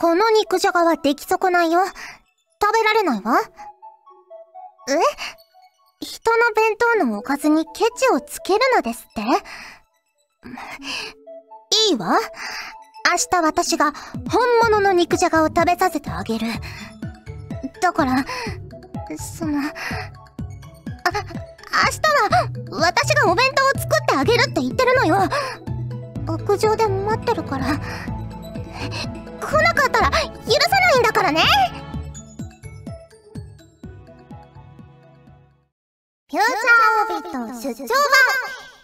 この肉じゃがは出来損ないよ。食べられないわ。え？人の弁当のおかずにケチをつけるのですって？いいわ。明日私が本物の肉じゃがを食べさせてあげる。だから、その、あ、明日は私がお弁当を作ってあげるって言ってるのよ。屋上で待ってるから。来なかったら許さないんだからね。フューチャーオービット出張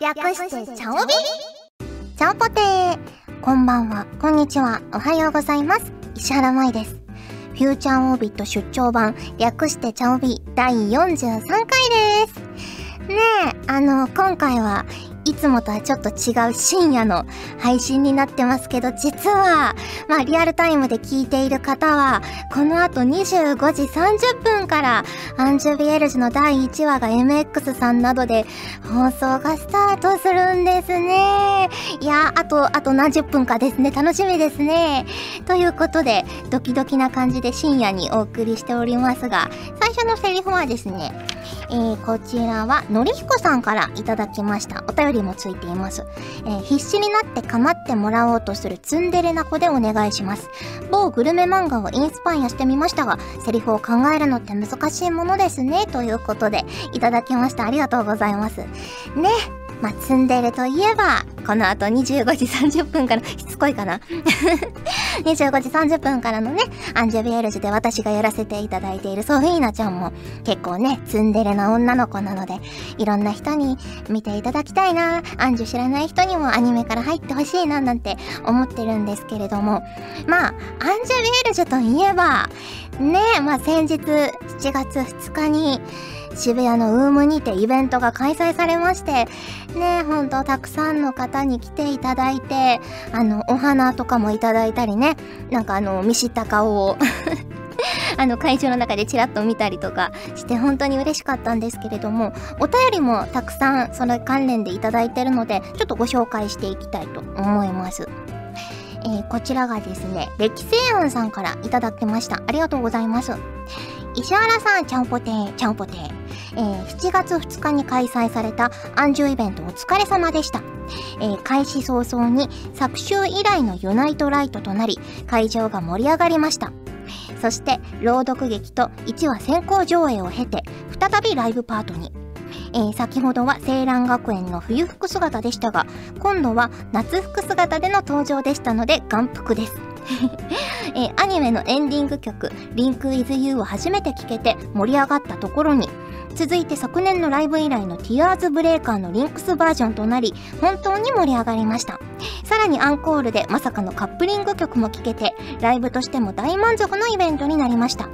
版。略してチャオビ。チャオポテーこんばんは、こんにちは、おはようございます。石原舞です。フューチャーオービット出張版。略してチャオビ。第43回です。ねえ、あの、今回はいつもとはちょっと違う深夜の配信になってますけど、実は、まあリアルタイムで聞いている方は、この後25時30分から、アンジュビエルジュの第1話が MX さんなどで放送がスタートするんですね。いや、あと、あと何十分かですね。楽しみですね。ということで、ドキドキな感じで深夜にお送りしておりますが、最初のセリフはですね、えー、こちらは、のりひこさんからいただきました。お便りもついています。えー、必死になって構ってもらおうとするツンデレな子でお願いします。某グルメ漫画をインスパイアしてみましたが、セリフを考えるのって難しいものですね。ということで、いただきました。ありがとうございます。ね。まあ、ツンデレといえば、この後25時30分から、しつこいかな。25時30分からのね、アンジュビエルジュで私がやらせていただいているソフィーナちゃんも結構ね、ツンデレな女の子なので、いろんな人に見ていただきたいな、アンジュ知らない人にもアニメから入ってほしいな、なんて思ってるんですけれども、まあ、アンジュビエルジュといえば、ね、まあ先日7月2日に、渋谷のウームにてイベントが開催されまして、ね、ほんとたくさんの方に来ていただいて、あの、お花とかもいただいたりね、なんかあの、見知った顔を あの、会場の中でチラッと見たりとかして本当に嬉しかったんですけれども、お便りもたくさんそれ関連でいただいてるので、ちょっとご紹介していきたいと思います。えー、こちらがですね、歴世庵さんからいただきました。ありがとうございます。石原さん、ちゃんぽてー、ちゃんぽてー。えー、7月2日に開催されたアンジュイベントお疲れ様でした。えー、開始早々に昨週以来のユナイトライトとなり、会場が盛り上がりました。そして、朗読劇と1話先行上映を経て、再びライブパートに。えー、先ほどは青蘭学園の冬服姿でしたが、今度は夏服姿での登場でしたので、眼福です。えー、アニメのエンディング曲、リンクイズユーを初めて聴けて盛り上がったところに、続いて昨年のライブ以来の Tears Breaker のリンクスバージョンとなり、本当に盛り上がりました。さらにアンコールでまさかのカップリング曲も聴けて、ライブとしても大満足のイベントになりました。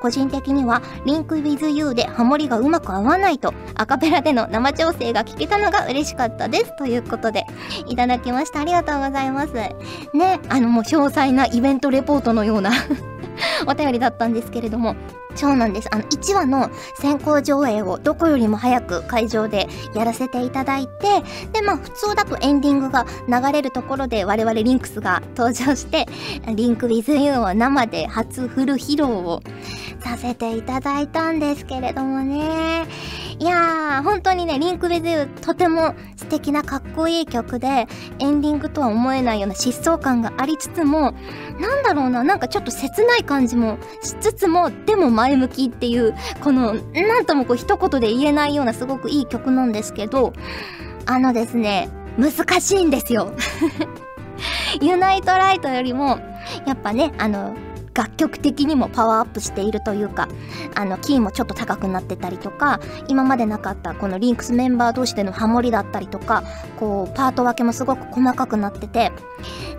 個人的には、リンク with you でハモリがうまく合わないと、アカペラでの生調整が聞けたのが嬉しかったです。ということで、いただきました。ありがとうございます。ね、あのもう詳細なイベントレポートのような お便りだったんですけれども、そうなんです。あの、1話の先行上映をどこよりも早く会場でやらせていただいて、で、まあ、普通だとエンディングが流れるところで我々リンクスが登場して、リンク with you を生で初フル披露をさせていただいたんですけれどもね。いやー、本当にね、リンク with you とても素敵なかっこいい曲で、エンディングとは思えないような疾走感がありつつも、なんだろうな、なんかちょっと切ない感じもしつつも、でも前向きっていう、この、なんともこう一言で言えないようなすごくいい曲なんですけど、あのですね、難しいんですよ。ユナイトライトよりも、やっぱね、あの、楽曲的にもパワーアップしているというか、あの、キーもちょっと高くなってたりとか、今までなかったこのリンクスメンバー同士でのハモリだったりとか、こう、パート分けもすごく細かくなってて、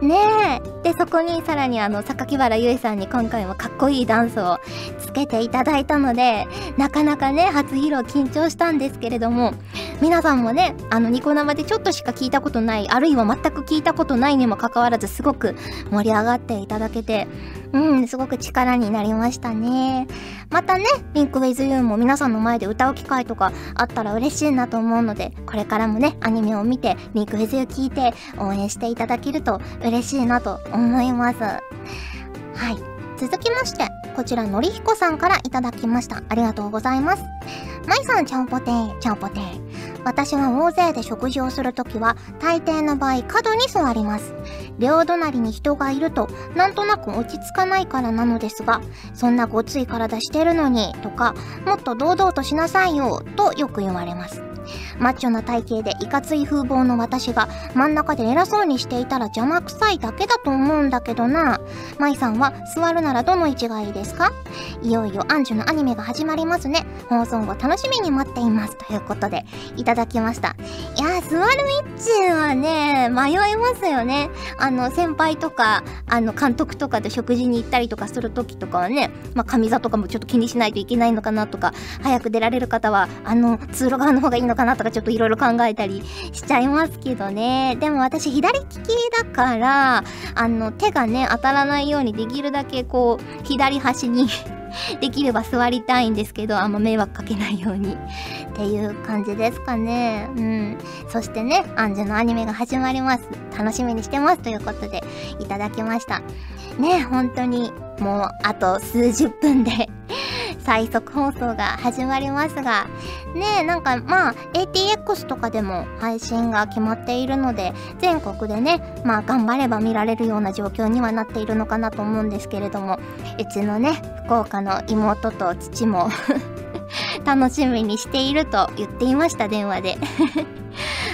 ねえ。で、そこにさらにあの、榊原ゆいさんに今回もかっこいいダンスをつけていただいたので、なかなかね、初披露緊張したんですけれども、皆さんもね、あの、ニコ生でちょっとしか聞いたことない、あるいは全く聞いたことないにもかかわらず、すごく盛り上がっていただけて、うん、すごく力になりましたね。またね、リンクウェイズユーも皆さんの前で歌う機会とかあったら嬉しいなと思うので、これからもね、アニメを見て、リンクウェイズユー聞いて応援していただけると嬉しいなと思います。はい。続きまして、こちらのりひこさんからいただきました。ありがとうございます。まいさん、ちゃんぽてー、ちゃんぽてー。私は大勢で食事をするときは、大抵の場合角に座ります。両隣に人がいると、なんとなく落ち着かないからなのですが、そんなごつい体してるのに、とか、もっと堂々としなさいよ、とよく言われます。マッチョな体型でいかつい風貌の私が真ん中で偉そうにしていたら邪魔くさいだけだと思うんだけどな。舞さんは座るならどの位置がいいですか？いよいよアンジュのアニメが始まりますね。放送後楽しみに待っています。ということで、いただきました。いや、座る位置はね、迷いますよね。あの、先輩とか、あの、監督とかで食事に行ったりとかするときとかはね、まあ、上座とかもちょっと気にしないといけないのかなとか、早く出られる方は、あの、通路側の方がいいのかなとかちょっといろいろ考えたりしちゃいますけどね。でも私左利きだから、あの、手がね、当たらないようにできるだけこう、左端に できれば座りたいんですけど、あんま迷惑かけないようにっていう感じですかね。うん。そしてね、アンジュのアニメが始まります。楽しみにしてますということで、いただきました。ね、本当に、もう、あと数十分で最速放送が始まりますが、ねえ、なんかまあ、ATX とかでも配信が決まっているので、全国でね、まあ頑張れば見られるような状況にはなっているのかなと思うんですけれども、うちのね、福岡の妹と父も 楽しみにしていると言っていました、電話で。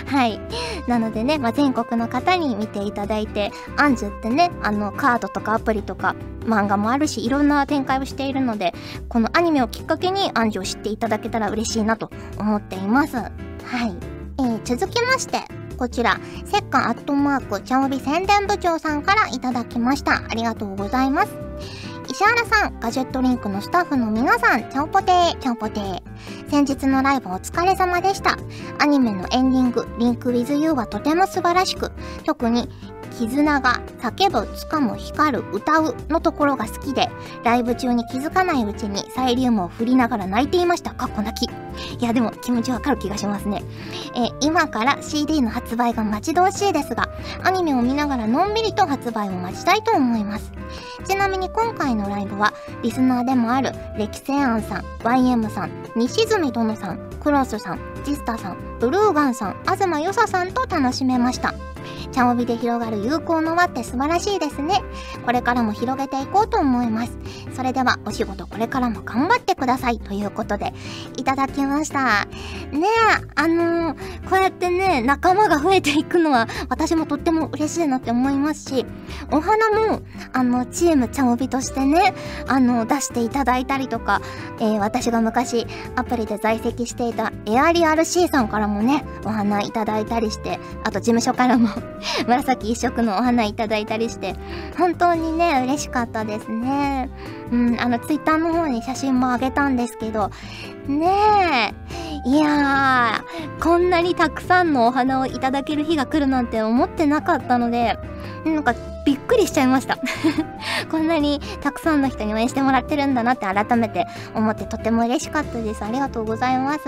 はい。なのでね、まあ、全国の方に見ていただいて、アンジュってね、あの、カードとかアプリとか、漫画もあるし、いろんな展開をしているので、このアニメをきっかけにアンジュを知っていただけたら嬉しいなと思っています。はい。えー、続きまして、こちら、せっかアットマーク、チャオビ宣伝部長さんからいただきました。ありがとうございます。石原さん、ガジェットリンクのスタッフの皆さん、ちゃんぽてー、ちゃんぽてー。先日のライブお疲れ様でした。アニメのエンディング、リンク with you はとても素晴らしく、特に絆が叫ぶ、掴む、光る、歌うのところが好きで、ライブ中に気づかないうちにサイリウムを振りながら泣いていました。かっこ泣き。いや、でも気持ちわかる気がしますね。え今から CD の発売が待ち遠しいですが、アニメを見ながらのんびりと発売を待ちたいと思います。ちなみに今回のライブは、リスナーでもある、歴世庵さん、YM さん、西住殿さん、クロスさん、ジスタさん、ブルーガンさん、東よささんと楽しめました。チャオビで広がる友好の輪って素晴らしいですね。これからも広げていこうと思います。それではお仕事これからも頑張ってくださいということでいただきました。ねえ、あのー、こうやってね、仲間が増えていくのは私もとっても嬉しいなって思いますし、お花も、あの、チームチャオビとしてね、あの、出していただいたりとか、えー、私が昔アプリで在籍していたエアリアル C さんからもね、お花いただいたりして、あと事務所からも 紫一色のお花いただいたりして、本当にね、嬉しかったですね。うん、あの、ツイッターの方に写真もあげたんですけど、ねえ、いやー、こんなにたくさんのお花をいただける日が来るなんて思ってなかったので、なんかびっくりしちゃいました こんなにたくさんの人に応援してもらってるんだなって改めて思ってとても嬉しかったです。ありがとうございます。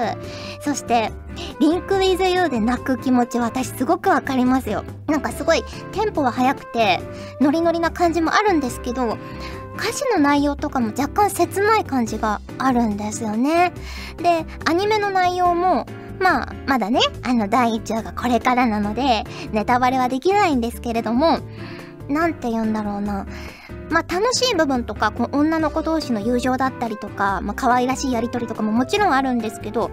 そして、リンク with you で泣く気持ち私すごくわかりますよ。なんかすごいテンポは速くてノリノリな感じもあるんですけど、歌詞の内容とかも若干切ない感じがあるんですよね。で、アニメの内容もまあ、まだね、あの、第1話がこれからなので、ネタバレはできないんですけれども、なんて言うんだろうな。まあ楽しい部分とか、こう女の子同士の友情だったりとか、まあ可愛らしいやりとりとかももちろんあるんですけど、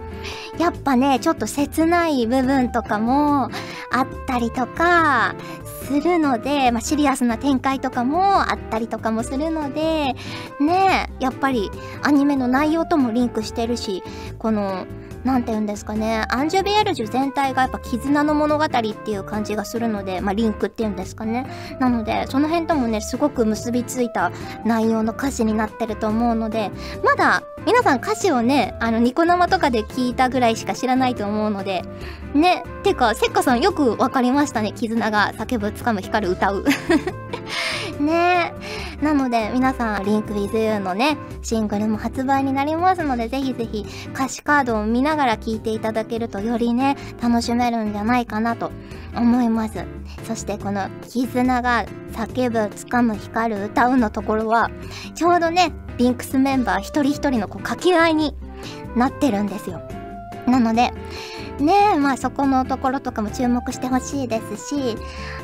やっぱね、ちょっと切ない部分とかもあったりとかするので、まあシリアスな展開とかもあったりとかもするので、ね、やっぱりアニメの内容ともリンクしてるし、この、なんて言うんですかね、アンジュ・ビエルジュ全体がやっぱ絆の物語っていう感じがするので、まあリンクっていうんですかね。なので、その辺ともね、すごく結びついた内容の歌詞になってると思うので、まだ皆さん歌詞をね、あの、ニコ生とかで聞いたぐらいしか知らないと思うので、ね、てか、せっかさんよくわかりましたね。絆が叫ぶ、掴む、光る、歌う。ねなので皆さん、リンク with you のね、シングルも発売になりますので、ぜひぜひ歌詞カードを見ながら聴いていただけるとよりね、楽しめるんじゃないかなと思います。そしてこの絆が叫ぶ、掴む、光る、歌うのところは、ちょうどね、リンクスメンバー一人一人のこう掛け合いになってるんですよ。なので、ね、まあそこのところとかも注目してほしいですし、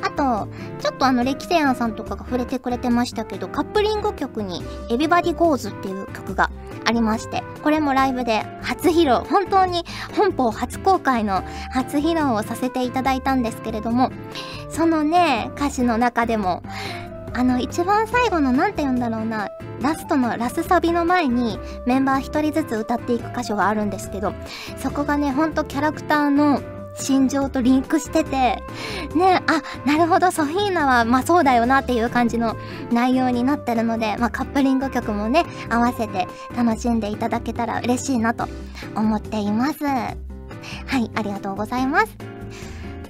あと、ちょっとあの、歴世庵さんとかが触れてくれてましたけど、カップリング曲に、 Everybody goes っていう曲がありまして、これもライブで初披露、本当に本邦初公開の初披露をさせていただいたんですけれども、そのね、歌詞の中でも、あの、一番最後の、なんて言うんだろうな、ラストのラスサビの前にメンバー一人ずつ歌っていく箇所があるんですけど、そこがね、ほんとキャラクターの心情とリンクしてて、ね、あ、なるほど、ソフィーナは、まあそうだよなっていう感じの内容になってるので、まあカップリング曲もね、合わせて楽しんでいただけたら嬉しいなと思っています。はい、ありがとうございます。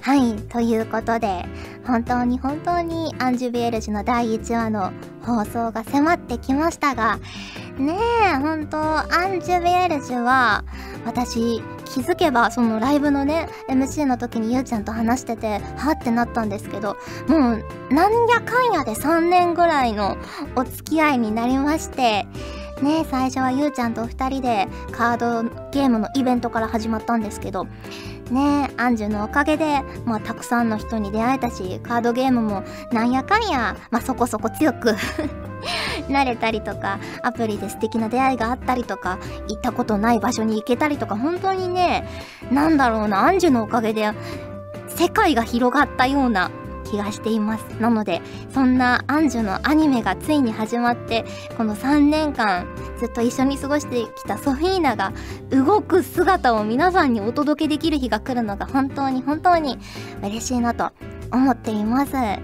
はい、ということで、本当に本当にアンジュビエルジュの第1話の放送が迫ってきましたが、ねえ、本当アンジュビエルジュは、私、気づけば、そのライブのね、MC の時にゆうちゃんと話してて、はってなったんですけど、もう、なんやかんやで3年ぐらいのお付き合いになりまして、ね最初はゆうちゃんと2人でカードゲームのイベントから始まったんですけど、ねアンジュのおかげで、まあ、たくさんの人に出会えたし、カードゲームもなんやかんや、まあ、そこそこ強く なれたりとか、アプリで素敵な出会いがあったりとか、行ったことない場所に行けたりとか、本当にね、なんだろうな、アンジュのおかげで、世界が広がったような気がしています。なのでそんなアンジュのアニメがついに始まってこの3年間ずっと一緒に過ごしてきたソフィーナが動く姿を皆さんにお届けできる日が来るのが本当に本当に嬉しいなと思っています。ね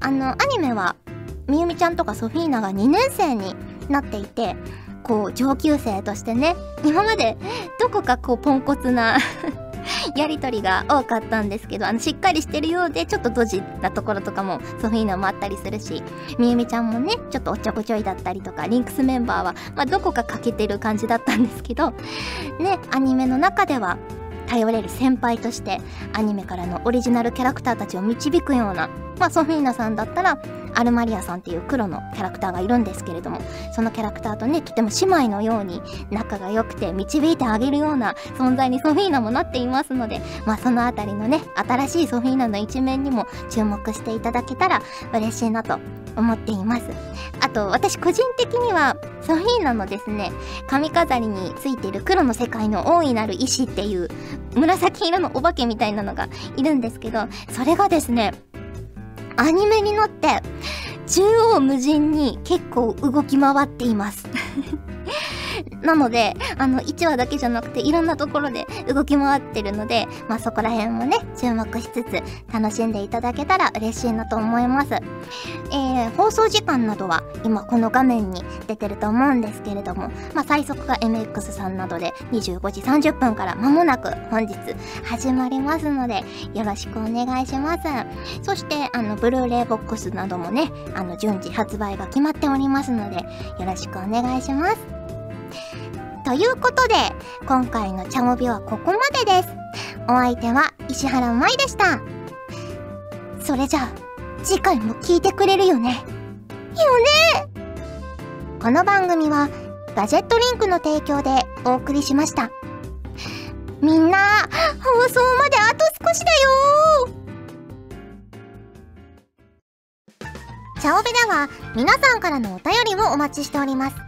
あのアニメはみゆみちゃんとかソフィーナが2年生になっていてこう上級生としてね今までどこかこうポンコツなやりとりが多かったんですけど、あの、しっかりしてるようで、ちょっとドジなところとかも、そういうのもあったりするし、みゆみちゃんもね、ちょっとおっちょこちょいだったりとか、リンクスメンバーは、まあ、どこか欠けてる感じだったんですけど、ね、アニメの中では、頼れる先輩としてアニメからのオリジナルキャラクターたちを導くようなまあソフィーナさんだったらアルマリアさんっていう黒のキャラクターがいるんですけれどもそのキャラクターとねとても姉妹のように仲が良くて導いてあげるような存在にソフィーナもなっていますのでまあそのあたりのね新しいソフィーナの一面にも注目していただけたら嬉しいなと思っています。あと私個人的にはソフィーナのですね髪飾りについている黒の世界の大いなる意志っていう紫色のお化けみたいなのがいるんですけどそれがですねアニメに乗って縦横無尽に結構動き回っています。なので、あの、1話だけじゃなくて、いろんなところで動き回ってるので、まあ、そこら辺もね、注目しつつ、楽しんでいただけたら嬉しいなと思います。えー、放送時間などは、今この画面に出てると思うんですけれども、まあ、最速が MX さんなどで25時30分から間もなく本日始まりますので、よろしくお願いします。そして、あの、ブルーレイボックスなどもね、あの、順次発売が決まっておりますので、よろしくお願いします。ということで、今回のチャモビはここまでです。お相手は石原舞でした。それじゃあ、次回も聞いてくれるよね。よねこの番組は、ガジェットリンクの提供でお送りしました。みんな、放送まであと少しだよチャオベでは皆さんからのお便りをお待ちしております。